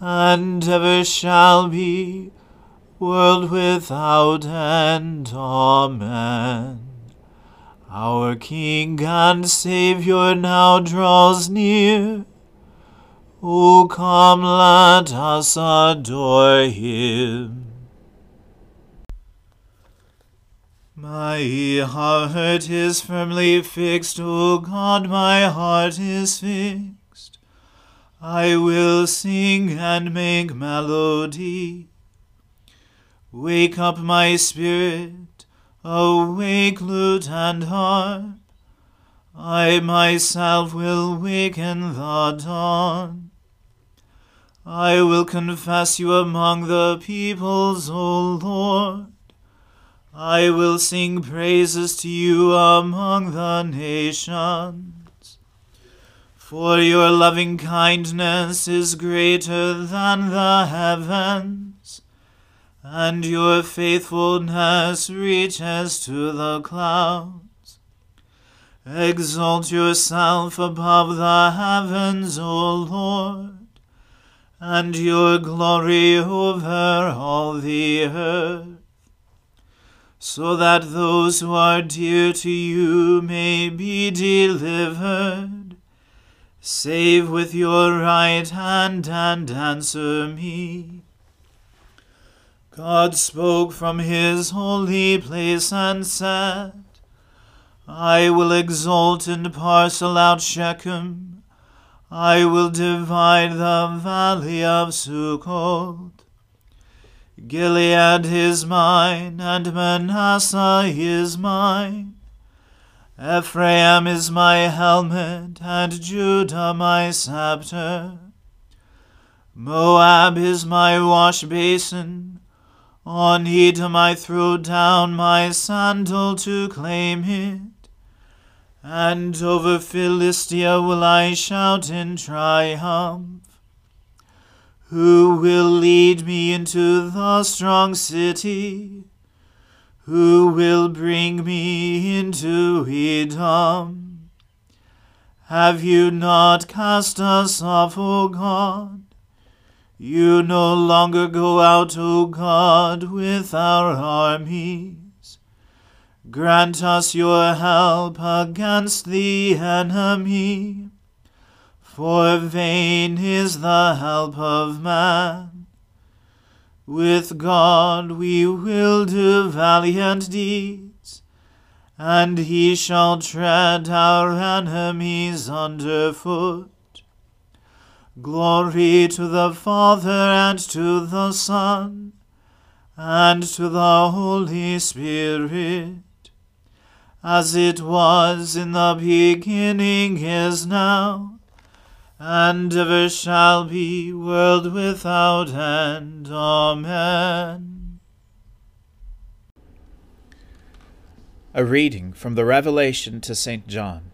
and ever shall be, world without end. Amen. Our King and Saviour now draws near. O come, let us adore him. My heart is firmly fixed, O God, my heart is fixed. I will sing and make melody. Wake up my spirit, awake lute and harp. I myself will waken the dawn. I will confess you among the peoples, O Lord. I will sing praises to you among the nations. For your loving kindness is greater than the heavens, and your faithfulness reaches to the clouds. Exalt yourself above the heavens, O Lord, and your glory over all the earth, so that those who are dear to you may be delivered. Save with your right hand and answer me. God spoke from his holy place and said, I will exalt and parcel out Shechem. I will divide the valley of Sukkot. Gilead is mine, and Manasseh is mine. Ephraim is my helmet, and Judah my scepter. Moab is my wash basin. On Edom I throw down my sandal to claim it. and over Philistia will I shout in triumph. Who will lead me into the strong city? Who will bring me into Edom? Have you not cast us off, O God? You no longer go out, O God, with our armies. Grant us your help against the enemy for vain is the help of man. With God we will do valiant deeds, and he shall tread our enemies under foot. Glory to the Father and to the Son and to the Holy Spirit, as it was in the beginning is now and ever shall be, world without end. Amen. A reading from the Revelation to St. John.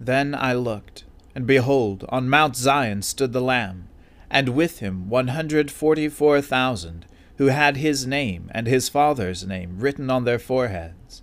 Then I looked, and behold, on Mount Zion stood the Lamb, and with him one hundred forty four thousand, who had his name and his Father's name written on their foreheads.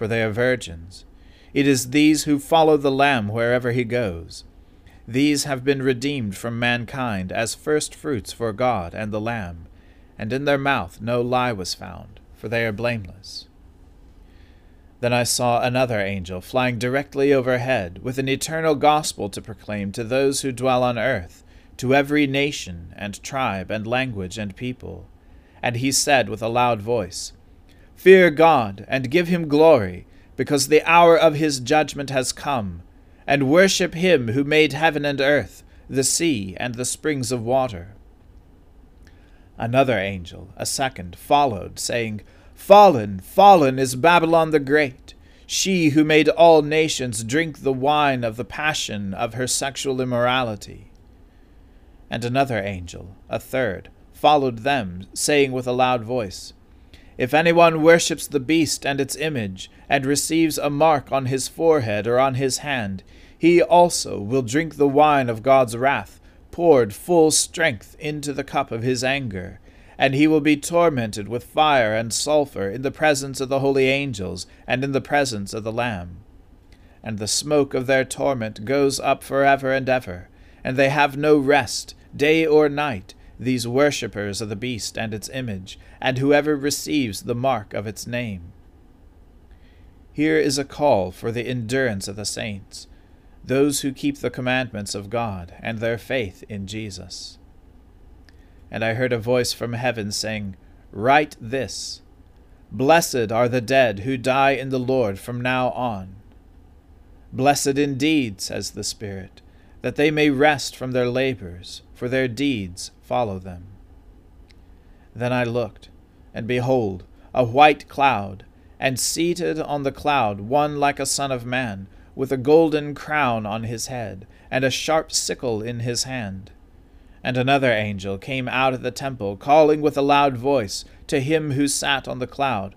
for they are virgins. It is these who follow the Lamb wherever he goes. These have been redeemed from mankind as first fruits for God and the Lamb, and in their mouth no lie was found, for they are blameless. Then I saw another angel flying directly overhead, with an eternal gospel to proclaim to those who dwell on earth, to every nation and tribe and language and people. And he said with a loud voice, Fear God, and give him glory, because the hour of his judgment has come, and worship him who made heaven and earth, the sea, and the springs of water. Another angel, a second, followed, saying, Fallen, fallen is Babylon the Great, she who made all nations drink the wine of the passion of her sexual immorality. And another angel, a third, followed them, saying with a loud voice, if anyone worships the beast and its image, and receives a mark on his forehead or on his hand, he also will drink the wine of God's wrath, poured full strength into the cup of his anger. And he will be tormented with fire and sulphur in the presence of the holy angels, and in the presence of the Lamb. And the smoke of their torment goes up for ever and ever, and they have no rest, day or night these worshippers of the beast and its image, and whoever receives the mark of its name. Here is a call for the endurance of the saints, those who keep the commandments of God and their faith in Jesus. And I heard a voice from heaven saying, Write this Blessed are the dead who die in the Lord from now on. Blessed indeed, says the Spirit, that they may rest from their labors, for their deeds follow them. Then I looked, and behold, a white cloud, and seated on the cloud one like a son of man, with a golden crown on his head, and a sharp sickle in his hand. And another angel came out of the temple, calling with a loud voice to him who sat on the cloud,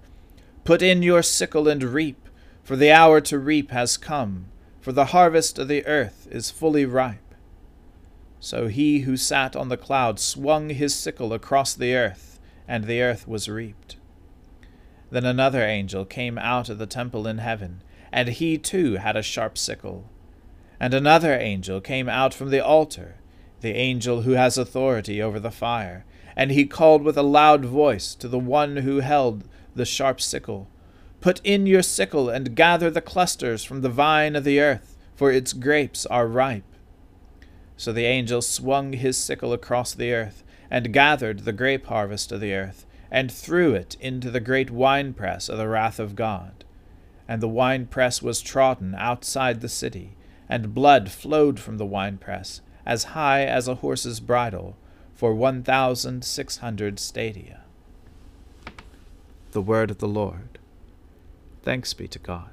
Put in your sickle and reap, for the hour to reap has come, for the harvest of the earth is fully ripe. So he who sat on the cloud swung his sickle across the earth, and the earth was reaped. Then another angel came out of the temple in heaven, and he too had a sharp sickle. And another angel came out from the altar, the angel who has authority over the fire, and he called with a loud voice to the one who held the sharp sickle Put in your sickle and gather the clusters from the vine of the earth, for its grapes are ripe. So the angel swung his sickle across the earth, and gathered the grape harvest of the earth, and threw it into the great winepress of the wrath of God. and the winepress was trodden outside the city, and blood flowed from the winepress, as high as a horse's bridle, for one thousand six hundred stadia. The word of the Lord. Thanks be to God.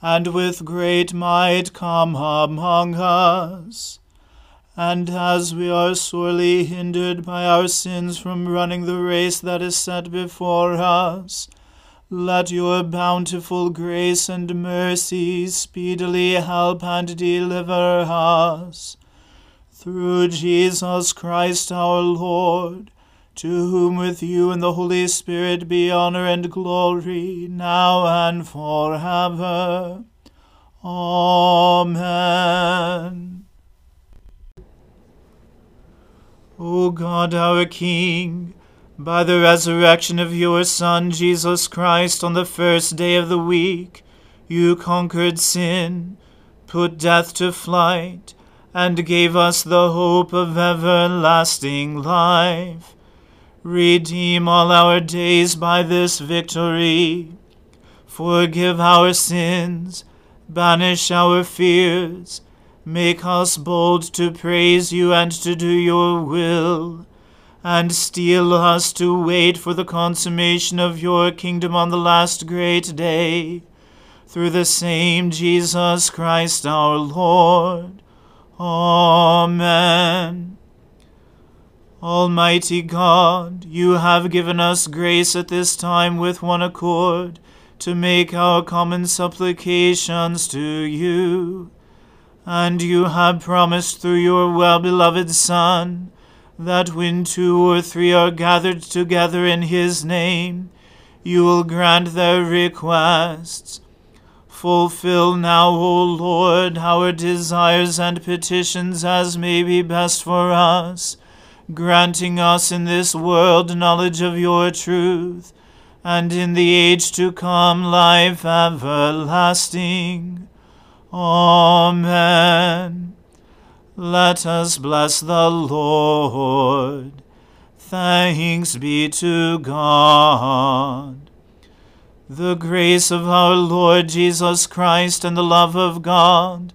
and with great might come among us. And as we are sorely hindered by our sins from running the race that is set before us, let your bountiful grace and mercy speedily help and deliver us. Through Jesus Christ our Lord, to whom with you and the Holy Spirit be honor and glory, now and forever. Amen. O God our King, by the resurrection of your Son Jesus Christ on the first day of the week, you conquered sin, put death to flight, and gave us the hope of everlasting life. Redeem all our days by this victory. Forgive our sins, banish our fears, Make us bold to praise you and to do your will, and steel us to wait for the consummation of your kingdom on the last great day, through the same Jesus Christ our Lord. Amen. Almighty God, you have given us grace at this time with one accord to make our common supplications to you. And you have promised through your well beloved Son that when two or three are gathered together in his name, you will grant their requests. Fulfill now, O Lord, our desires and petitions as may be best for us, granting us in this world knowledge of your truth, and in the age to come life everlasting. Amen. Let us bless the Lord. Thanks be to God. The grace of our Lord Jesus Christ and the love of God